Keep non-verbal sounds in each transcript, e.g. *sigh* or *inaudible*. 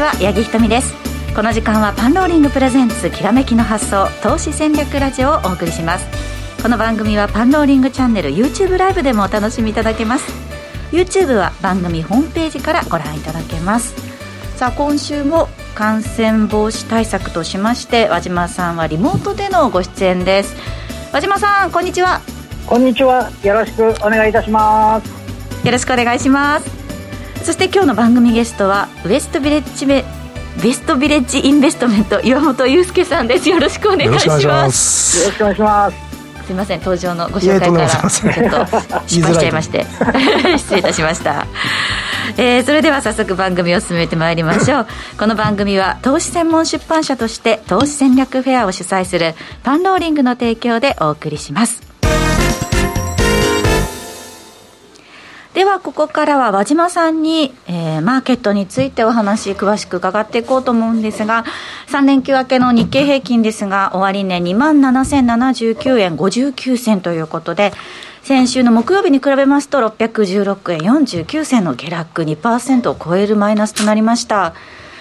ちは八木ひとみです。この時間はパンローリングプレゼンツきらめきの発想投資戦略ラジオをお送りします。この番組はパンローリングチャンネル YouTube ライブでもお楽しみいただけます。YouTube は番組ホームページからご覧いただけます。さあ今週も感染防止対策としまして和島さんはリモートでのご出演です。和島さんこんにちは。こんにちは。よろしくお願いいたします。よろしくお願いしますそして今日の番組ゲストはウエストビレッジベベストビレッジインベストメント岩本裕介さんです。よろしくお願いします。よろしくお願いします。すみません登場のご紹介からちょっと失敗しちゃいまして。失礼いたしました、えー、それでは早速番組を進めてまいりましょう。この番組は投資専門出版社として投資戦略フェアを主催するパンローリングの提供でお送りしますではここからは和島さんに、えー、マーケットについてお話詳しく伺っていこうと思うんですが3連休明けの日経平均ですが終値2万7079円59銭ということで先週の木曜日に比べますと616円49銭の下落2%を超えるマイナスとなりました。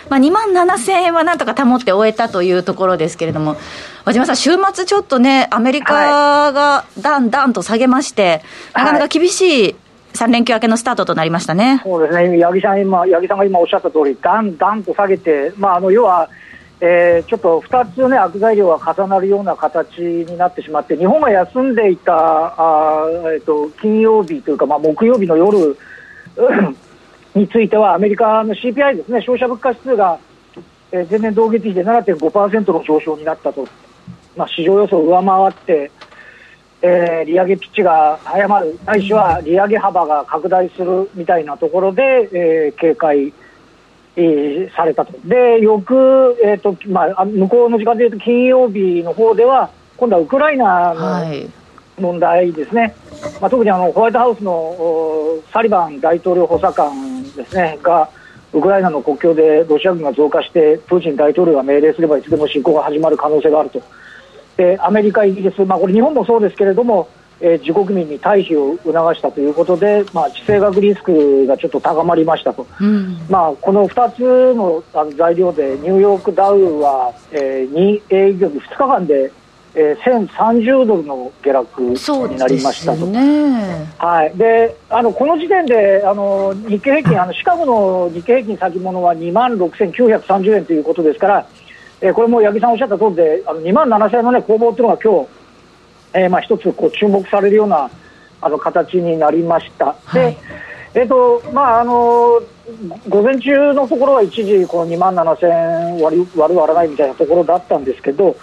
まあ、2万7000円はなんとか保って終えたというところですけれども、和島さん、週末ちょっとね、アメリカがだんだんと下げまして、はい、なかなか厳しい3連休明けのスタートとなりましたね。そうですね、八木さん今八木さんが今おっしゃった通り、だんだんと下げて、まあ、あの要は、えー、ちょっと2つ、ね、悪材料が重なるような形になってしまって、日本が休んでいたあ、えーと、金曜日というか、まあ、木曜日の夜については、アメリカの CPI ですね、消費者物価指数が、えー、前年同月比で7.5%の上昇になったと、まあ、市場予想を上回って、えー、利上げピッチが早まる、ないしは利上げ幅が拡大するみたいなところで、えー、警戒、えー、されたと。で、翌、えーとまあ、向こうの時間でいうと金曜日の方では、今度はウクライナの問題ですね、はい、まあ、特にあのホワイトハウスのサリバン大統領補佐官ですねが、ウクライナの国境でロシア軍が増加して、プーチン大統領が命令すればいつでも侵攻が始まる可能性があると。えー、アメリカ、イギリス、まあ、これ日本もそうですけれども、えー、自国民に退避を促したということで、まあ、地政学リスクがちょっと高まりましたと、うん、まあ、この2つのあの材料でニューヨークダウは、えー、2営業日2日間で、えー、1030ドルの下落になりましたと、ね、はい、であのこの時点であの日経平均あのシカゴの日経平均先物は2万6930円ということですから、えー、これも八木さんおっしゃった通りで、あの2万7000円の、ね、攻防というのが今日、えー、まあ一つこう注目されるようなあの形になりました。はい、でえーとまああの午前中のところは一時この2万7000円割る割る割らないみたいなところだったんですけど、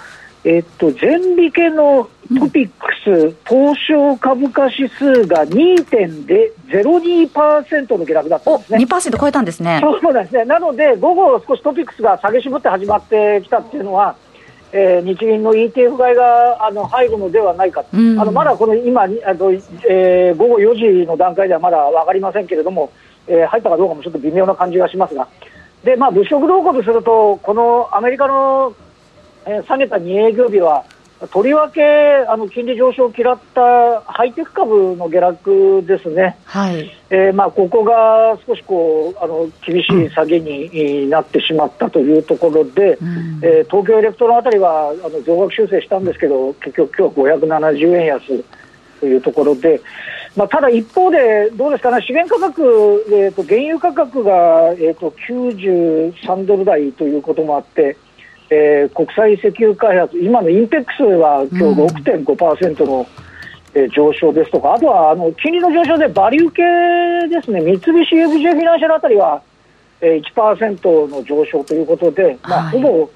えっと、前引けのトピックス、うん、東証株価指数が2.02%の下落だったんですね。2%超えたんですね。そうですね。なので、午後少しトピックスが下げ絞って始まってきたっていうのは、えー、日銀の ETF 買いがあの入るのではないか、うん、あのまだこの今あの、えー、午後4時の段階ではまだ分かりませんけれども、えー、入ったかどうかもちょっと微妙な感じがしますが、でまあ、物色動向とすると、このアメリカのえー、下げた2営業日は、とりわけあの金利上昇を嫌ったハイテク株の下落ですね、はい。えーまあ、ここが少しこうあの厳しい下げになってしまったというところで、うん、えー、東京エレクトロンあたりはあの増額修正したんですけど、結局、今日570円安というところで、まあ、ただ一方で、どうですかね、資源価格、えーと、原油価格が、えーと93ドル台ということもあって、えー、国際石油開発、今のインペックスは今日6.5%の、うん、えー、上昇ですとか、あとはあの金利の上昇でバリュー系ですね、三菱 UFJ フィナンシャルあたりは、えー、1%の上昇ということで、まあ、はい、ほぼ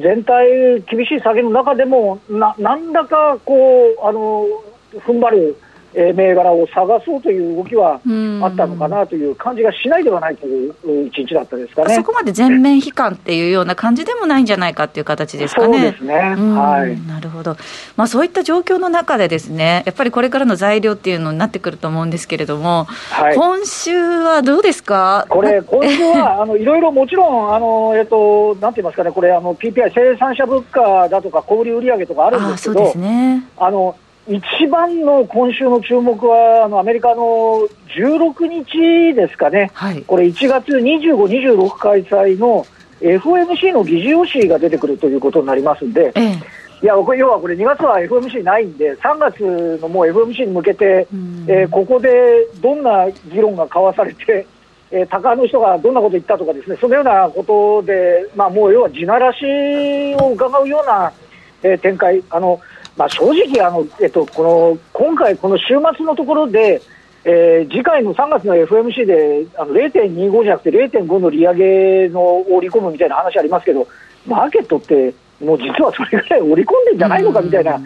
全体、厳しい下げの中でも、ななんだかこうあの踏ん張る。えー、銘柄を探そうという動きはあったのかなという感じがしないではないという一日だったですかね。そこまで全面悲観っていうような感じでもないんじゃないかっていう形ですかね。そうですね、はい、なるほど、まあ、そういった状況の中で、ですねやっぱりこれからの材料っていうのになってくると思うんですけれども、はい、今週はどうですか？これ、今週は *laughs* あのいろいろもちろん、あのえっと、なんて言いますかね、これ、あの PPI、生産者物価だとか、小売売上とかあるんですけど、あそうですね、あの一番の今週の注目は、あのアメリカの16日ですかね、はい、これ、1月25、26開催の FOMC の議事要旨が出てくるということになりますんで、ええ、いや要はこれ、2月は FOMC ないんで、3月のもう FOMC に向けて、えー、ここでどんな議論が交わされて、えー、高の人がどんなこと言ったとかですね、そのようなことで、まあ、もう要は地ならしを伺うような、えー、展開、あのまあ、正直あの、えっと、この今回、この週末のところで、えー、次回の3月の FMC であの0.25じゃなくて0.5の利上げのを織り込むみたいな話ありますけど、マーケットって、もう実はそれぐらい織り込んでんじゃないのかみたいな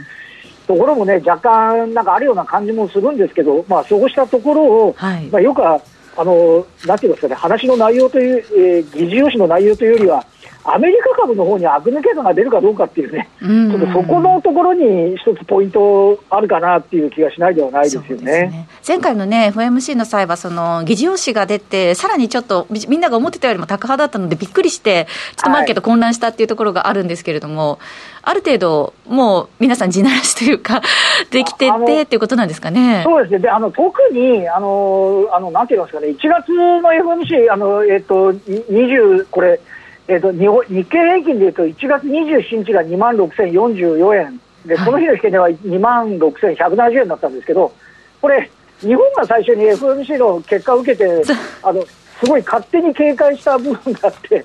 ところもね、若干なんかあるような感じもするんですけど、まあ、そうしたところを、はい、まあ、よくはあのなんていうんですかね、話の内容という、えー、議事要旨の内容というよりは、アメリカ株の方に悪抜けが出るかどうかっていうね、ちょっとそこのところに一つポイントあるかなっていう気がしないではないですよね。ね前回のね、FMC の際は、その議事要旨が出て、さらにちょっとみんなが思ってたよりも高派だったので、びっくりして、ちょっとマーケット混乱したっていうところがあるんですけれども、はい、ある程度、もう皆さん地ならしというか、*laughs* できててっていうことなんですかね。そうですね。で、あの、特に、あの、あの、なんて言いますかね、1月の FMC、あの、えっと、20、これ、えーと、日日経平均でいうと1月27日が2万6044円で、この日の引け値は2万6170円だったんですけど、これ、日本が最初に FMC の結果を受けて、*laughs* あのすごい勝手に警戒した部分があって、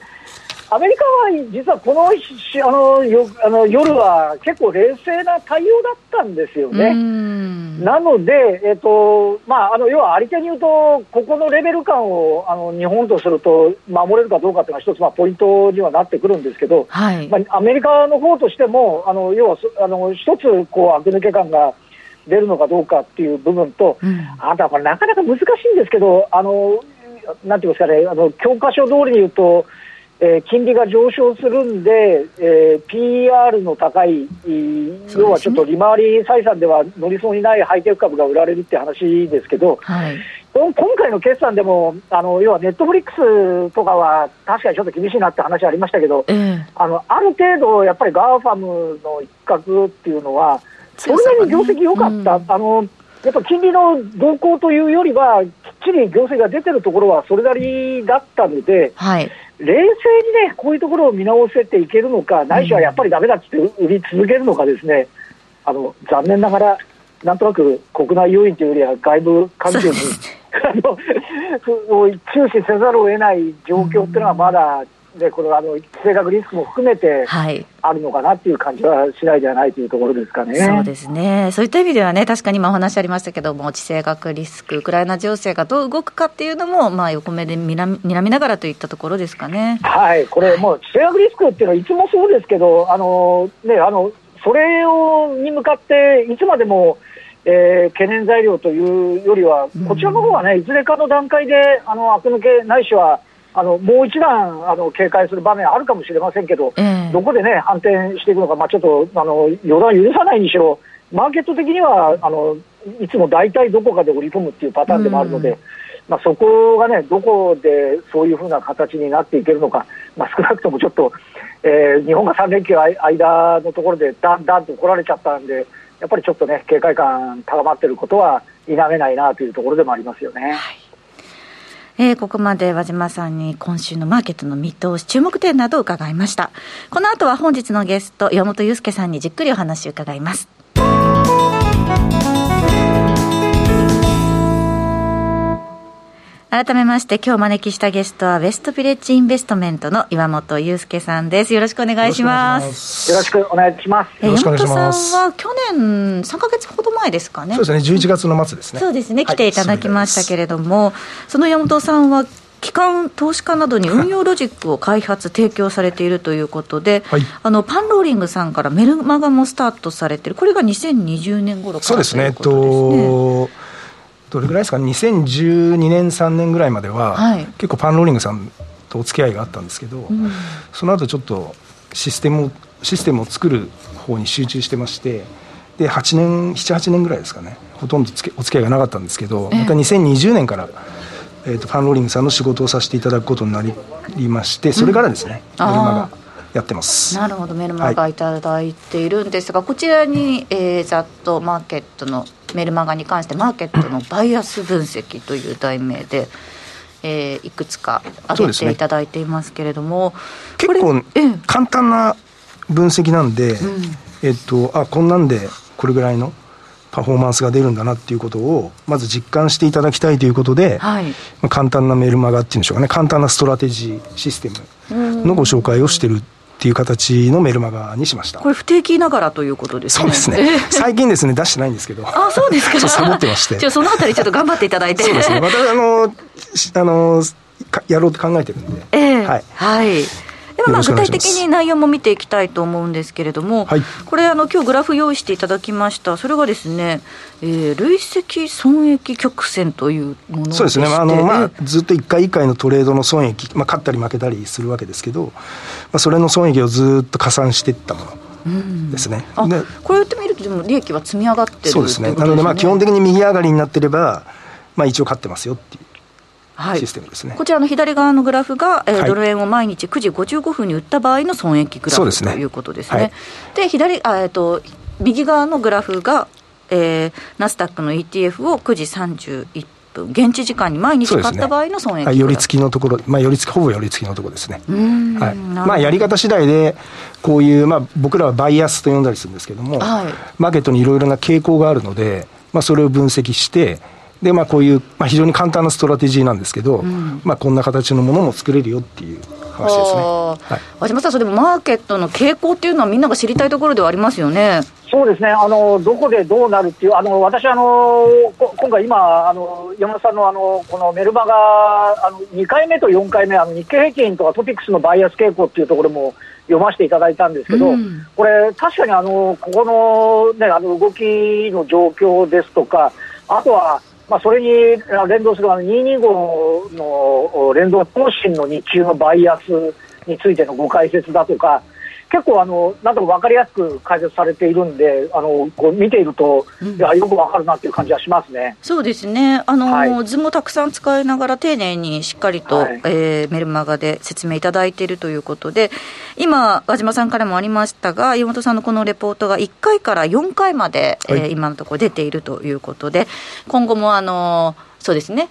アメリカは実はこのあのよあの夜は結構冷静な対応だったんですよね。なので、えっとまあ、あの要はあり手に言うと、ここのレベル感をあの日本とすると守れるかどうかというのは、一つ、まあ、ポイントにはなってくるんですけど、はい、まあ、アメリカの方としても、あの要はあの一つこう、悪抜け感が出るのかどうかっていう部分と、うん、あとはこれ、なかなか難しいんですけど、あのなんていうんですかね、あの教科書通りに言うと、えー、金利が上昇するんで、えー、PR の高い、要はちょっと利回り採算では乗りそうにないハイテク株が売られるって話ですけど、はい、今回の決算でも、あの要はネットフリックスとかは確かにちょっと厳しいなって話ありましたけど、えー、あのある程度、やっぱりガーファムの一角っていうのは、それなりに業績良かった。うん、あのやっぱ金利の動向というよりは、きっちり業績が出てるところはそれなりだったので、はい、冷静にね、こういうところを見直せていけるのか、ないしはやっぱりだめだって売り続けるのかですね、あの残念ながら、なんとなく国内要因というよりは外部環境に *laughs* *laughs* 注視せざるを得ない状況っていうのはまだでこのあの性格リスクも含めてあるのかなっていう感じはしないではないというところですかね、はい、そうですね、そういった意味ではね、確かに今お話ありましたけども、地政学リスク、ウクライナ情勢がどう動くかっていうのも、まあ、横目でにらみながらといったところですかね。はい、これ、もう地政学リスクっていうのは、いつもそうですけど、あのね、あのそれをに向かって、いつまでも、えー、懸念材料というよりは、こちらの方はね、いずれかの段階で、あの、悪抜けないしは、あのもう一段あの警戒する場面あるかもしれませんけど、えー、どこでね、反転していくのか、まあ、ちょっとあの予断許さないにしろ、マーケット的にはあのいつも大体どこかで織り込むっていうパターンでもあるので、まあ、そこがね、どこでそういうふうな形になっていけるのか、まあ、少なくともちょっと、えー、日本が3連休間のところでだんだんと来られちゃったんで、やっぱりちょっとね、警戒感高まっていることは否めないなというところでもありますよね。はいえー、ここまで和島さんに今週のマーケットの見通し、注目点などを伺いました。この後は本日のゲスト、岩本祐介さんにじっくりお話を伺います。改めまして今日招きしたゲストはウェストビレッジインベストメントの岩本裕介さんです。よろしくお願いします。よろしくお願いします。岩本さんは去年3か月ほど前ですかね。そうですね11月の末ですね。そうですね来ていただきましたけれども、はい、その山本さんは機関投資家などに運用ロジックを開発、提供されているということで、はい、あのパンローリングさんからメルマガもスタートされてる、これが2020年頃からそうですね、えっとどれぐらいですか、2012年、3年ぐらいまでは、はい、結構パンローリングさんとお付き合いがあったんですけど、うん、その後ちょっとシステムをシステムを作る方に集中してまして、で8年、7、8年ぐらいですかね、ほとんどつけお付き合いがなかったんですけど、また2020年から、えーと、パンローリングさんの仕事をさせていただくことになりまして、それからですね、うん、メルマガやってます。なるほど。メルマガいただいているんですが、はい、こちらに、えー、ざっとマーケットのメルマガに関してマーケットのバイアス分析という題名で、えー、いくつか挙げていただいていますけれども、ね、結構簡単な分析なんで、うん、えっとあこんなんでこれぐらいのパフォーマンスが出るんだなっていうことをまず実感していただきたいということで、はい、まあ、簡単なメルマガっていうんでしょうかね。簡単なストラテジーシステムのご紹介をしてるっていう形のメルマガにしました。これ不定期ながらということですね。そうですね。最近ですね出してないんですけど。あそうですか。サボってまして。じゃそのあたりちょっと頑張っていただいて。そうですね。またあのあのやろうと考えてるんで、えー、はい、はいではまあ具体的に内容も見ていきたいと思うんですけれども、はい、これあの今日グラフ用意していただきました。それがですね、えー、累積損益曲線というものそうですね、あのまあ、ずっと1回1回のトレードの損益、まあ、勝ったり負けたりするわけですけど、まあ、それの損益をずっと加算していったものですね、うん、でこれやってみるとでも利益は積み上がってるそうですね、ね、なのでまあ基本的に右上がりになってれば、まあ、一応勝ってますよっていう。システムですね、はい、こちらの左側のグラフが、えー、ドル円を毎日9時55分に売った場合の損益グラフ、ね、ということですね。で、左あ、えーと、右側のグラフが、えー、ナスダックの ETF を9時31分、現地時間に毎日買った場合の損益、ね、はい、寄り付きのところ、まあ、寄り付き、ほぼ寄り付きのところですね。はい。まあ、やり方次第で、こういう、まあ、僕らはバイアスと呼んだりするんですけども、はい、マーケットにいろいろな傾向があるので、まあ、それを分析して、で、まあ、こういう、まあ、非常に簡単なストラテジーなんですけど、うん、まあ、こんな形のものも作れるよっていう話ですね、はい、和島さん、それでもマーケットの傾向っていうのは、みんなが知りたいところではありますよね。そうですね。あのどこでどうなるっていう、あの私あの、今回今、あの山田さんのあのこのメルマガあの、2回目と4回目、あの日経平均とかトピックスのバイアス傾向っていうところも読ませていただいたんですけど、うん、これ、確かにあのここの,、ね、あの動きの状況ですとか、あとはまあ、それに連動するあの225の連動方針の日中のバイアスについてのご解説だとか、結構あの、なんとか分かりやすく解説されているんで、あのこう見ていると、うん、いやよく分かるなっていう感じはしますね。そうですね、あの、はい、図もたくさん使いながら、丁寧にしっかりと、はい、えー、メルマガで説明いただいているということで、今、和島さんからもありましたが、岩本さんのこのレポートが1回から4回まで、はい、えー、今のところ出ているということで、今後もあのそうですね、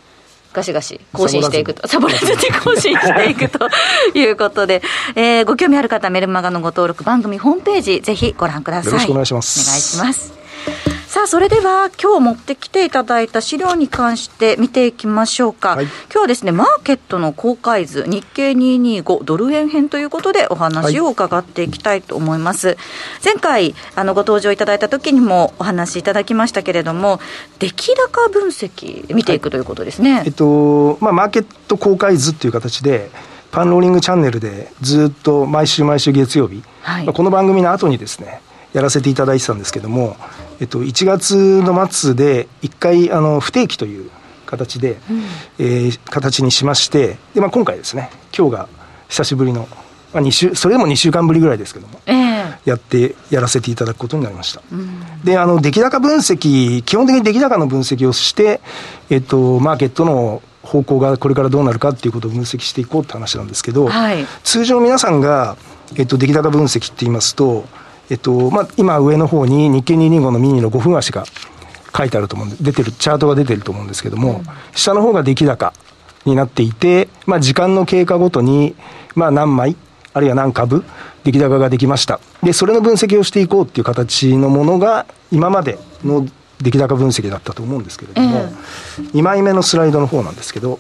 ガシガシ更新していくと、サボらずに更新していくと *laughs* いうことで、えー、ご興味ある方、メルマガのご登録、番組ホームページ、ぜひご覧ください。よろしくお願いします。お願いします。さあそれでは今日持ってきていただいた資料に関して見ていきましょうか、はい、今日はですねマーケットの公開図日経225ドル円編ということでお話を伺っていきたいと思います、はい、前回あのご登場いただいた時にもお話しいただきましたけれども出来高分析見ていくということですね、はい、えっとまあマーケット公開図っていう形でパンローリングチャンネルでずっと毎週毎週月曜日、はい、まあ、この番組の後にですねやらせていただいてたんですけども、えっと、1月の末で1回あの不定期という形で、うん、えー、形にしましてで、まあ、今回ですね今日が久しぶりの、まあ、2週それでも2週間ぶりぐらいですけども、えー、やってやらせていただくことになりました、うん、であの出来高分析基本的に出来高の分析をして、えっと、マーケットの方向がこれからどうなるかっていうことを分析していこうって話なんですけど、はい、通常皆さんが、えっと、出来高分析って言いますとえっとまあ、今上の方に日経225のミニの5分足が書いてあると思うんで、出てる、チャートが出てると思うんですけども、うん、下の方が出来高になっていて、まあ、時間の経過ごとに、まあ、何枚、あるいは何株、出来高ができました。で、それの分析をしていこうっていう形のものが、今までの出来高分析だったと思うんですけれども、えー、2枚目のスライドの方なんですけど、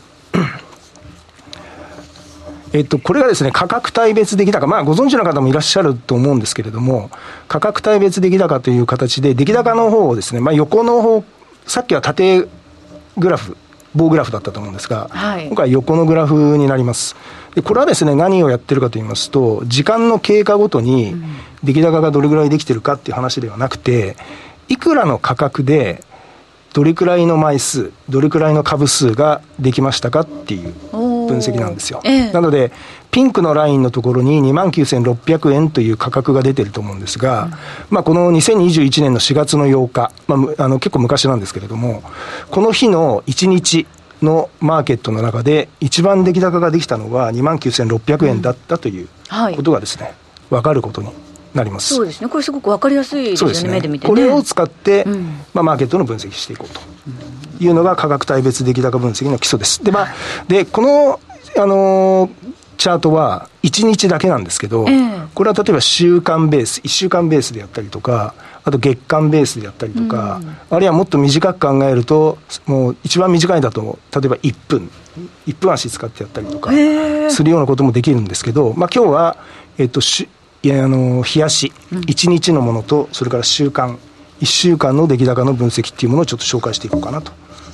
えっと、これがですね、価格帯別出来高、まあ、ご存知の方もいらっしゃると思うんですけれども、価格帯別出来高という形で、出来高の方をですね、まあ、横の方、さっきは縦グラフ、棒グラフだったと思うんですが、はい、今回横のグラフになります。で、これはですね、何をやってるかと言いますと、時間の経過ごとに出来高がどれぐらいできてるかっていう話ではなくて、いくらの価格で、どれくらいの枚数、どれくらいの株数ができましたかっていう分析なんですよ。ええ、なので、ピンクのラインのところに2万9600円という価格が出てると思うんですが、うん、まあこの2021年の4月の8日、まあ、あの結構昔なんですけれども、この日の1日のマーケットの中で、一番出来高ができたのは2万9600円だったということがですね、分かることになります。そうですね。これすごく分かりやすいですよね、ね、目で見て、ね、これを使って、うん、まあ、マーケットの分析していこうと。いうのが価格帯別出来高分析の基礎です。で,、まあ、でこの、あのー、チャートは1日だけなんですけど、えー、これは例えば週間ベース1週間ベースでやったりとかあと月間ベースでやったりとか、うん、あるいはもっと短く考えるともう一番短いだと例えば1分。1分足使ってやったりとかするようなこともできるんですけど、まあ、今日は、えっと、あの冷やし、1日のものと、それから週間、1週間の出来高の分析っていうものをちょっと紹介していこうかなと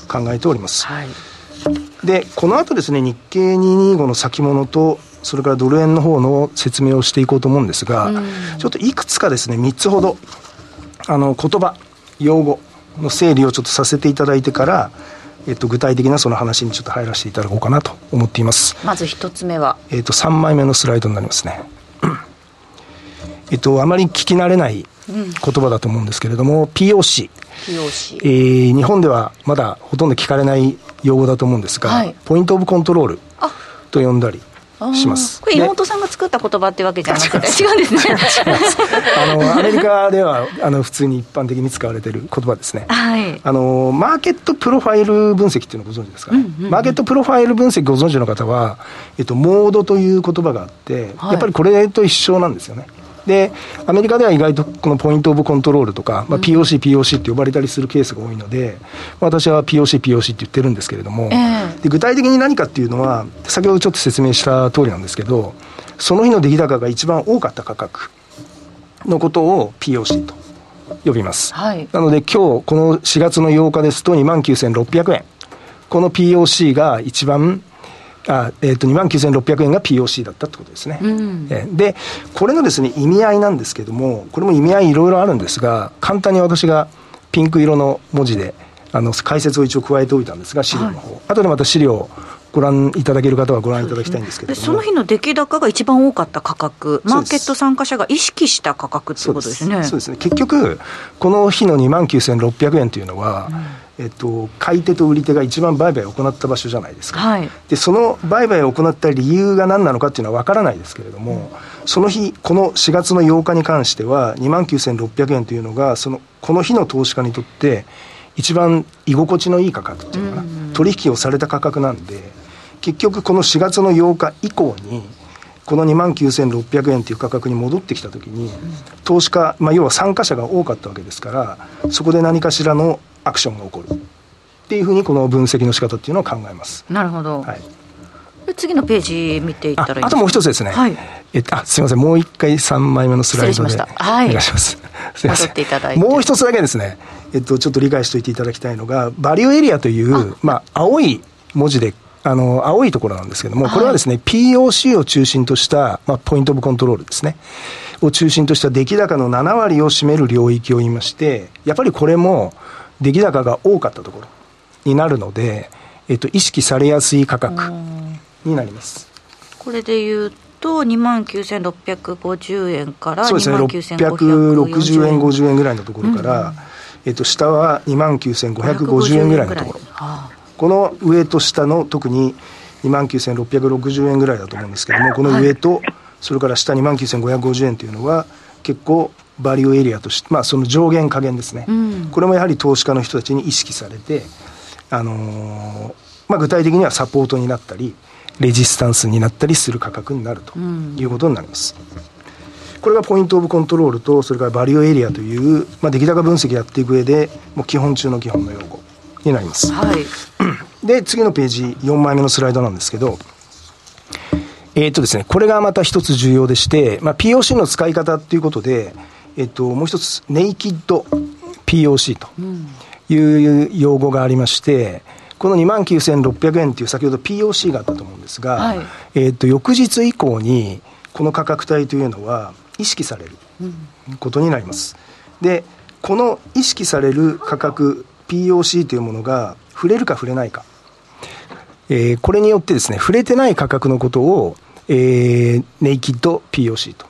考えております。はい、で、この後ですね、日経225の先物と、それからドル円の方の説明をしていこうと思うんですが、ちょっといくつかですね、3つほど、あの、言葉、用語の整理をちょっとさせていただいてから、えっと、具体的なその話にちょっと入らせていただこうかなと思っています。まず一つ目は。えっと、3枚目のスライドになりますね。えっと、あまり聞き慣れない言葉だと思うんですけれども、POC。POC。えー、日本ではまだほとんど聞かれない用語だと思うんですが、はい、ポイントオブコントロールと呼んだり。します。これ、妹さんが作った言葉ってわけじゃなくて、*laughs* 違うんですね。あのアメリカではあの普通に一般的に使われている言葉ですね、はい、あのマーケットプロファイル分析っていうのをご存知ですか？ね、うんうんうん、マーケットプロファイル分析ご存知の方は、えっと、モードという言葉があって、はい、やっぱりこれと一緒なんですよね。で、アメリカでは意外とこのポイントオブコントロールとか、まあ、POC、POC って呼ばれたりするケースが多いので、私は POC、POC って言ってるんですけれども、で具体的に何かっていうのは、先ほどちょっと説明した通りなんですけど、その日の出来高が一番多かった価格のことを POC と呼びます。はい、なので今日、この4月の8日ですと2万9600円。この POC が一番あえー、と2万9600円が POC だったってことですね、うん、えでこれのですね意味合いなんですけどもこれも意味合いいろいろあるんですが簡単に私がピンク色の文字であの解説を一応加えておいたんですが資料の方、はい、後でまた資料をご覧いただける方はご覧いただきたいんですけどそ、ね,、の日の出来高が一番多かった価格、マーケット参加者が意識した価格っていうことですね。そうです。ね。結局、この日の2万9600円というのは、うんえっと、買い手と売り手が一番売買を行った場所じゃないですか、はい、でその売買を行った理由が何なのかっていうのは分からないですけれども、うん、その日、この4月の8日に関しては、2万9600円というのが、そのこの日の投資家にとって、一番居心地のいい価格っていうのかな、うん、取引をされた価格なんで、結局、この4月の8日以降に、この2万9600円という価格に戻ってきたときに、投資家、まあ、要は参加者が多かったわけですから、そこで何かしらのアクションが起こる。っていうふうにこの分析の仕方っていうのを考えます。なるほど、はい、次のページ見ていったらいいあともう一つですね、はい、えあすみません。もう一回3枚目のスライドで。お願い。します、*laughs* すみません。もう一つだけですね、えっと、ちょっと理解しておいていただきたいのがバリューエリアというまあ、青い文字であの、青いところなんですけども、これはですね、はい、POC を中心とした、まあ、ポイントオブコントロールですね。を中心とした出来高の7割を占める領域を言いまして、やっぱりこれも、出来高が多かったところになるので、えっと、意識されやすい価格になります。これでいうと2万9650円からそうですね。660円50円ぐらいのところから、うん、えっと、下は2万9550円ぐらいのところ、この上と下の特に2万9660円ぐらいだと思うんですけどもこの上と、それから下2万9550円というのは結構バリューエリアとして、まあ、その上限下限ですね、うん、これもやはり投資家の人たちに意識されて、あのー、まあ、具体的にはサポートになったり、レジスタンスになったりする価格になるということになります。うん、これがポイントオブコントロールと、それからバリューエリアという、まあ、出来高分析やっていく上で、もう基本中の基本の用語になります。はい、で、次のページ、4枚目のスライドなんですけど、えー、っとですね、これがまた一つ重要でして、まあ、POC の使い方っていうことで、えっと、もう一つ、ネイキッド POC という用語がありまして、この2万9600円という先ほど POC があったと思うんですが、はい、えっと、翌日以降に、この価格帯というのは意識されることになります。で、この意識される価格、POC というものが触れるか触れないか。えー、これによってですね、触れてない価格のことを、えー、ネイキッド POC と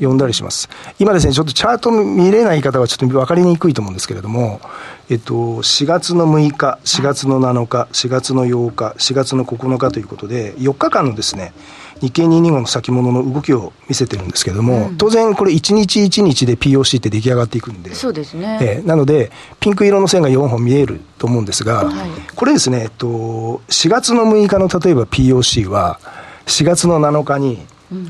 呼んだりします。今ですね、ちょっとチャート見れない方はちょっと分かりにくいと思うんですけれども、えっと、4月の6日、4月の7日、4月の8日、4月の9日ということで、4日間のですね、日経225の先物の動きを見せてるんですけれども、うん、当然これ1日1日で POC って出来上がっていくんで、そうですね。えー、なので、ピンク色の線が4本見えると思うんですが、はい、これですね、えっと、4月の6日の例えば POC は、4月の7日に、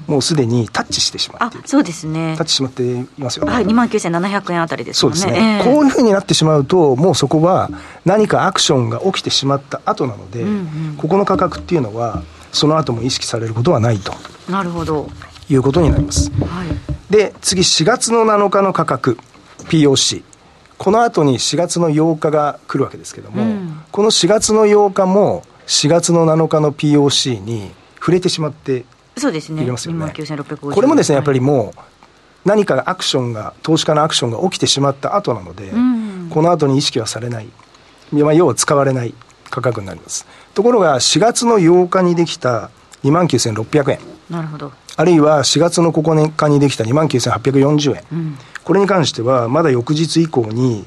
もうすでにタッチしてしまっている、そうですね。タッチしまっていますよね、はい、2万9700円あたりですね、そうですね、えー、こういうふうになってしまうと、もうそこは何かアクションが起きてしまった後なので、うんうん、ここの価格っていうのは、その後も意識されることはないと。なるほど。いうことになります。はい、で、次、4月の7日の価格、POC。この後に4月の8日が来るわけですけども、うん、この4月の8日も4月の7日の POC に触れてしまってそうですね。ますよね。これもですね、やっぱりもう、何かアクションが、投資家のアクションが起きてしまった後なので、うん、この後に意識はされない、まあ、要は使われない価格になります。ところが、4月の8日にできた2万9600円。なるほど。あるいは4月の9日にできた2万9840円、うん、これに関しては、まだ翌日以降に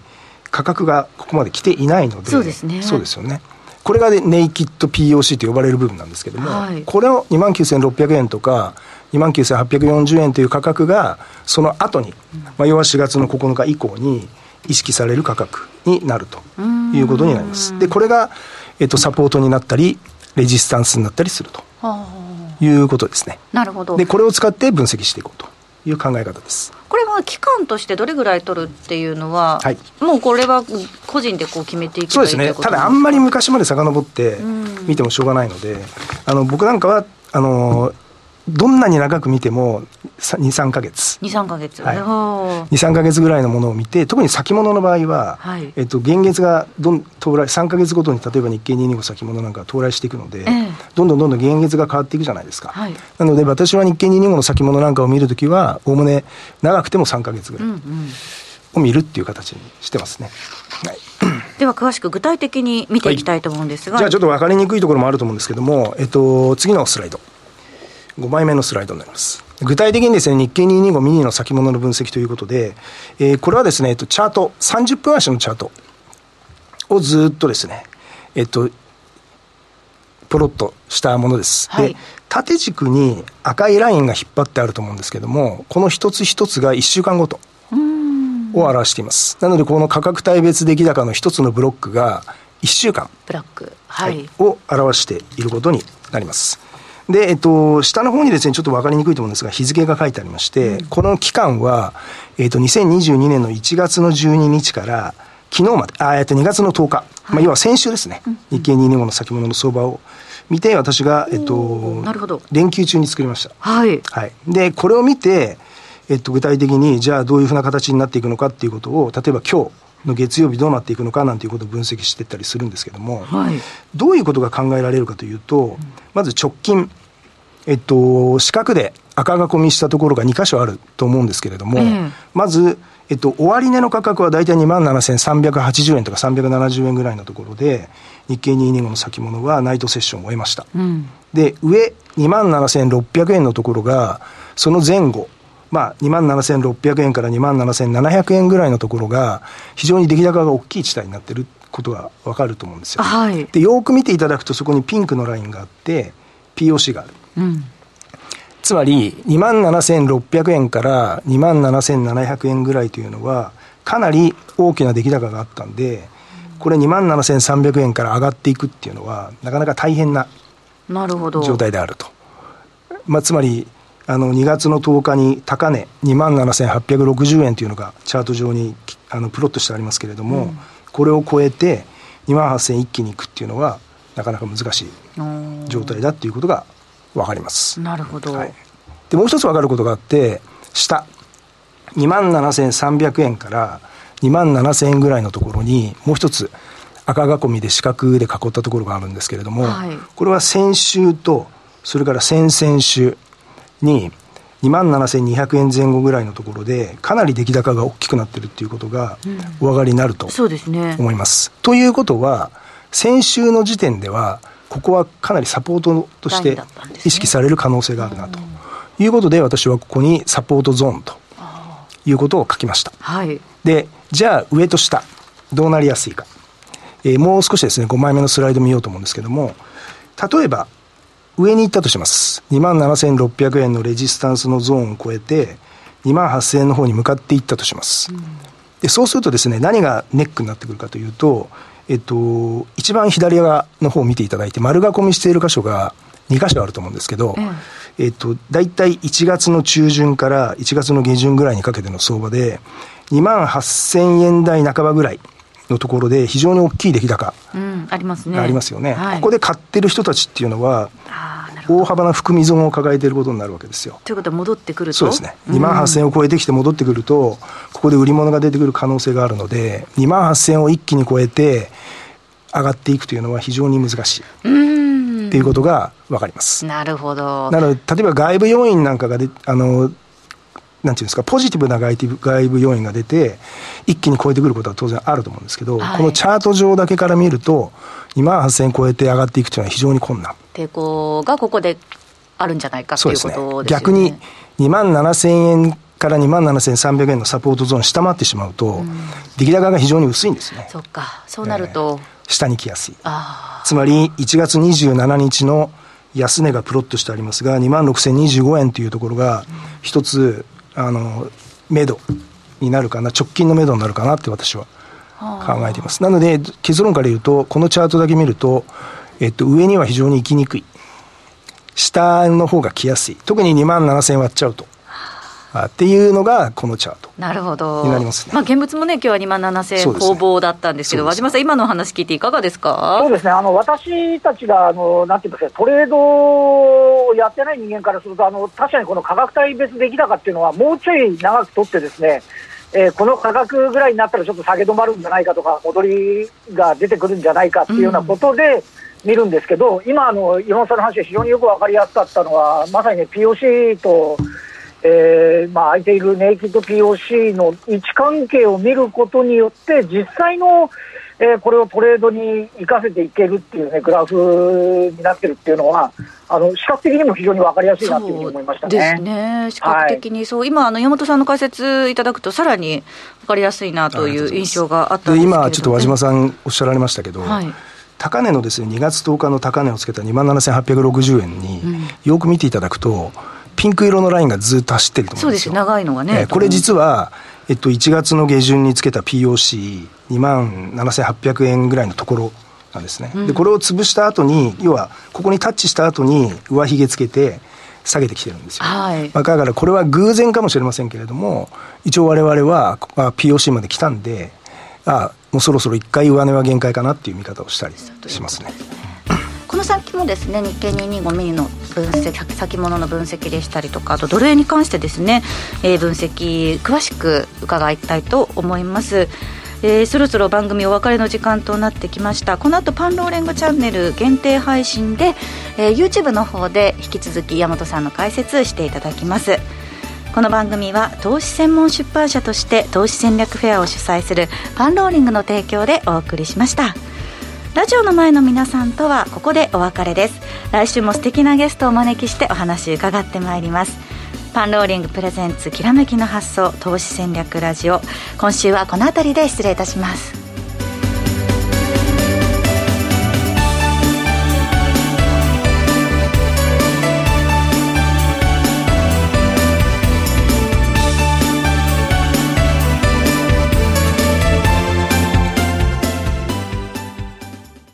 価格がここまで来ていないので、そうですね。そうですよね。これがネイキッド POC と呼ばれる部分なんですけども、はい、これを2万9600円とか、2万9840円という価格が、その後に、まあ、要は4月の9日以降に意識される価格になるということになります。で、これが、えっと、サポートになったり、レジスタンスになったりするということですね。なるほど。で、これを使って分析していこうという考え方です。これは期間としてどれぐらい取るっていうのは、はい、もうこれは個人でこう決めていけばいいそうですね、ただあんまり昔まで遡って見てもしょうがないので、あの僕なんかはあのどんなに長く見ても2、3か月。2、3か月。はい。2、3か月ぐらいのものを見て、特に先物の場合は、はい、えっと、現月がどん到来、3か月ごとに例えば日経225先物なんか到来していくので、えー、どんどんどんどん現月が変わっていくじゃないですか。はい、なので、私は日経225の先物なんかを見るときは、おおむね長くても3か月ぐらいを見るっていう形にしてますね。はい。*coughs* では詳しく具体的に見ていきたいと思うんですが、はい、じゃあちょっと分かりにくいところもあると思うんですけども、えっと、次のスライド。5枚目のスライドになります。具体的にですね、日経225ミニの先物の分析ということで、えー、これはですね、えっと、チャート、30分足のチャートをずっとですね、えっと、プロットしたものです。はい、で、縦軸に赤いラインが引っ張ってあると思うんですけども、この一つ一つが1週間ごとを表しています。なので、この価格帯別出来高の一つのブロックが1週間、ブロック、はい、を表していることになります。で、えっと、下の方にですね、ちょっと分かりにくいと思うんですが、日付が書いてありまして、うん、この期間は、えっと、2022年の1月の12日から、昨日まで、あえっと、2月の10日、はい、まあ、要は先週ですね、うん、日経225の先物の相場を見て、私が、えっと、なるほど連休中に作りました。はい。はい。で、これを見て、えっと、具体的に、じゃあどういうふうな形になっていくのかっていうことを、例えば今日、の月曜日どうなっていくのかなんていうことを分析していったりするんですけども、はい、どういうことが考えられるかというと、まず直近、えっと、四角で赤囲みしたところが2箇所あると思うんですけれども、まず、えっと、終値の価格は大体2万7380円とか370円ぐらいのところで、日経225の先物はナイトセッションを終えました。うん、で、上2万7600円のところが、その前後、まあ、2万7600円から2万7700円ぐらいのところが、非常に出来高が大きい地帯になってることがわかると思うんですよ。はい、で、よく見ていただくと、そこにピンクのラインがあって、POC がある。うん、つまり、2万7600円から2万7700円ぐらいというのは、かなり大きな出来高があったんで、これ2万7300円から上がっていくっていうのは、なかなか大変な状態であると。まあ、つまり、あの2月の10日に高値2万7860円というのがチャート上にあのプロットしてありますけれども、うん、これを超えて2万8000一気にいくっていうのはなかなか難しい状態だっていうことが分かります。なるほど。はい、で、もう一つ分かることがあって、下、2万7300円から2万7000円ぐらいのところに、もう一つ赤囲みで四角で囲ったところがあるんですけれども、はい、これは先週と、それから先々週に、2万7200円前後ぐらいのところで、かなり出来高が大きくなってるっていうことがお分かりになると思います。うん、ということは、先週の時点では、ここはかなりサポートとして意識される可能性があるなと。いうことで、私はここにサポートゾーンということを書きました。はい、で、じゃあ上と下、どうなりやすいか。えー、もう少しですね、5枚目のスライド見ようと思うんですけども、例えば、上に行ったとします。27,600円のレジスタンスのゾーンを超えて、28,000円の方に向かっていったとします。うん、でそうするとですね、何がネックになってくるかというと、えっと、一番左側の方を見ていただいて、丸囲みしている箇所が2箇所あると思うんですけど、うん、えっと、大体1月の中旬から1月の下旬ぐらいにかけての相場で、2万8000円台半ばぐらいのところで非常に大きい出来高、うん、ありますね。ありますよね、はい、ここで買ってる人たちっていうのは、大幅な含み損を抱えていることになるわけですよ。ということは戻ってくると？そうですね。2万8000円を超えてきて戻ってくると、ここで売り物が出てくる可能性があるので、2万8000円を一気に超えて、上がっていくというのは非常に難しい。っていうことが分かります。なるほど。なので、例えば外部要因なんかがで、あの、なんていうんですか、ポジティブな外外部要因が出て、一気に超えてくることは当然あると思うんですけど、はい、このチャート上だけから見ると、2万8000円超えて上がっていくというのは非常に困難。抵抗がここであるんじゃないかということですね。逆に2万7000円から2万7300円のサポートゾーン下回ってしまうと、うん、出来高が非常に薄いんですね。そっか、そうなると、えー、下に来やすい。つまり、1月27日の安値がプロットしてありますが、2万6025円というところが、一つ、あの、目処になるかな、直近の目処になるかなって私は考えています。なので、結論から言うと、このチャートだけ見ると、えっと、上には非常に行きにくい。下の方が来やすい。特に2万7000円割っちゃうと。っていうのがこのチャートなるほど。になりますね、まあ、現物もね、今日は2万7000円攻防だったんですけど、ね、和島さん、今の話聞いていかがですか？そうですね、あの私たちがあのなんていうんですか、トレードをやってない人間からすると、あの確かにこの価格帯別出来高っていうのは、もうちょい長く取ってですね、えー、この価格ぐらいになったらちょっと下げ止まるんじゃないかとか、戻りが出てくるんじゃないかっていうようなことで見るんですけど、うん、今あの、岩本さんの話で非常によく分かりやすかったのは、まさにね、POC と、えーまあ、空いているネイキッド POC の位置関係を見ることによって、実際の、えー、これをトレードに生かせていけるっていうね、グラフになってるっていうのは、あの視覚的にも非常に分かりやすいなというふうに思いましたね。ですね、視覚的にそう、はい、今、あの山本さんの解説いただくと、さらに分かりやすいなという印象があったんですけ今、ちょっと和島さんおっしゃられましたけど、はい。高値のですね2月10日の高値をつけた2万7860円に、よく見ていただくと、ピンク色のラインがずっと走ってると思うんですよ。そうです長いのがね。これ実は、えっと、1月の下旬につけた POC2 万7800円ぐらいのところなんですね。うん、で、これを潰した後に、要は、ここにタッチした後に上髭つけて、下げてきてるんですよ。はい、まあ、だからこれは偶然かもしれませんけれども、一応我々は、まあ、POC まで来たんで、あもうそろそろ一回上値は限界かなっていう見方をしたりしますね。この先もですね日経225ミリの分析先物の分析でしたりとかあとドル円に関してですね、えー、分析詳しく伺いたいと思います。えー、そろそろ番組お別れの時間となってきました。この後パンローレングチャンネル限定配信で、えー、YouTube の方で引き続き山本さんの解説していただきます。この番組は投資専門出版社として投資戦略フェアを主催するパンローリングの提供でお送りしました。ラジオの前の皆さんとはここでお別れです。来週も素敵なゲストをお招きしてお話伺ってまいります。パンローリングプレゼンツきらめきの発想投資戦略ラジオ。今週はこの辺りで失礼いたします。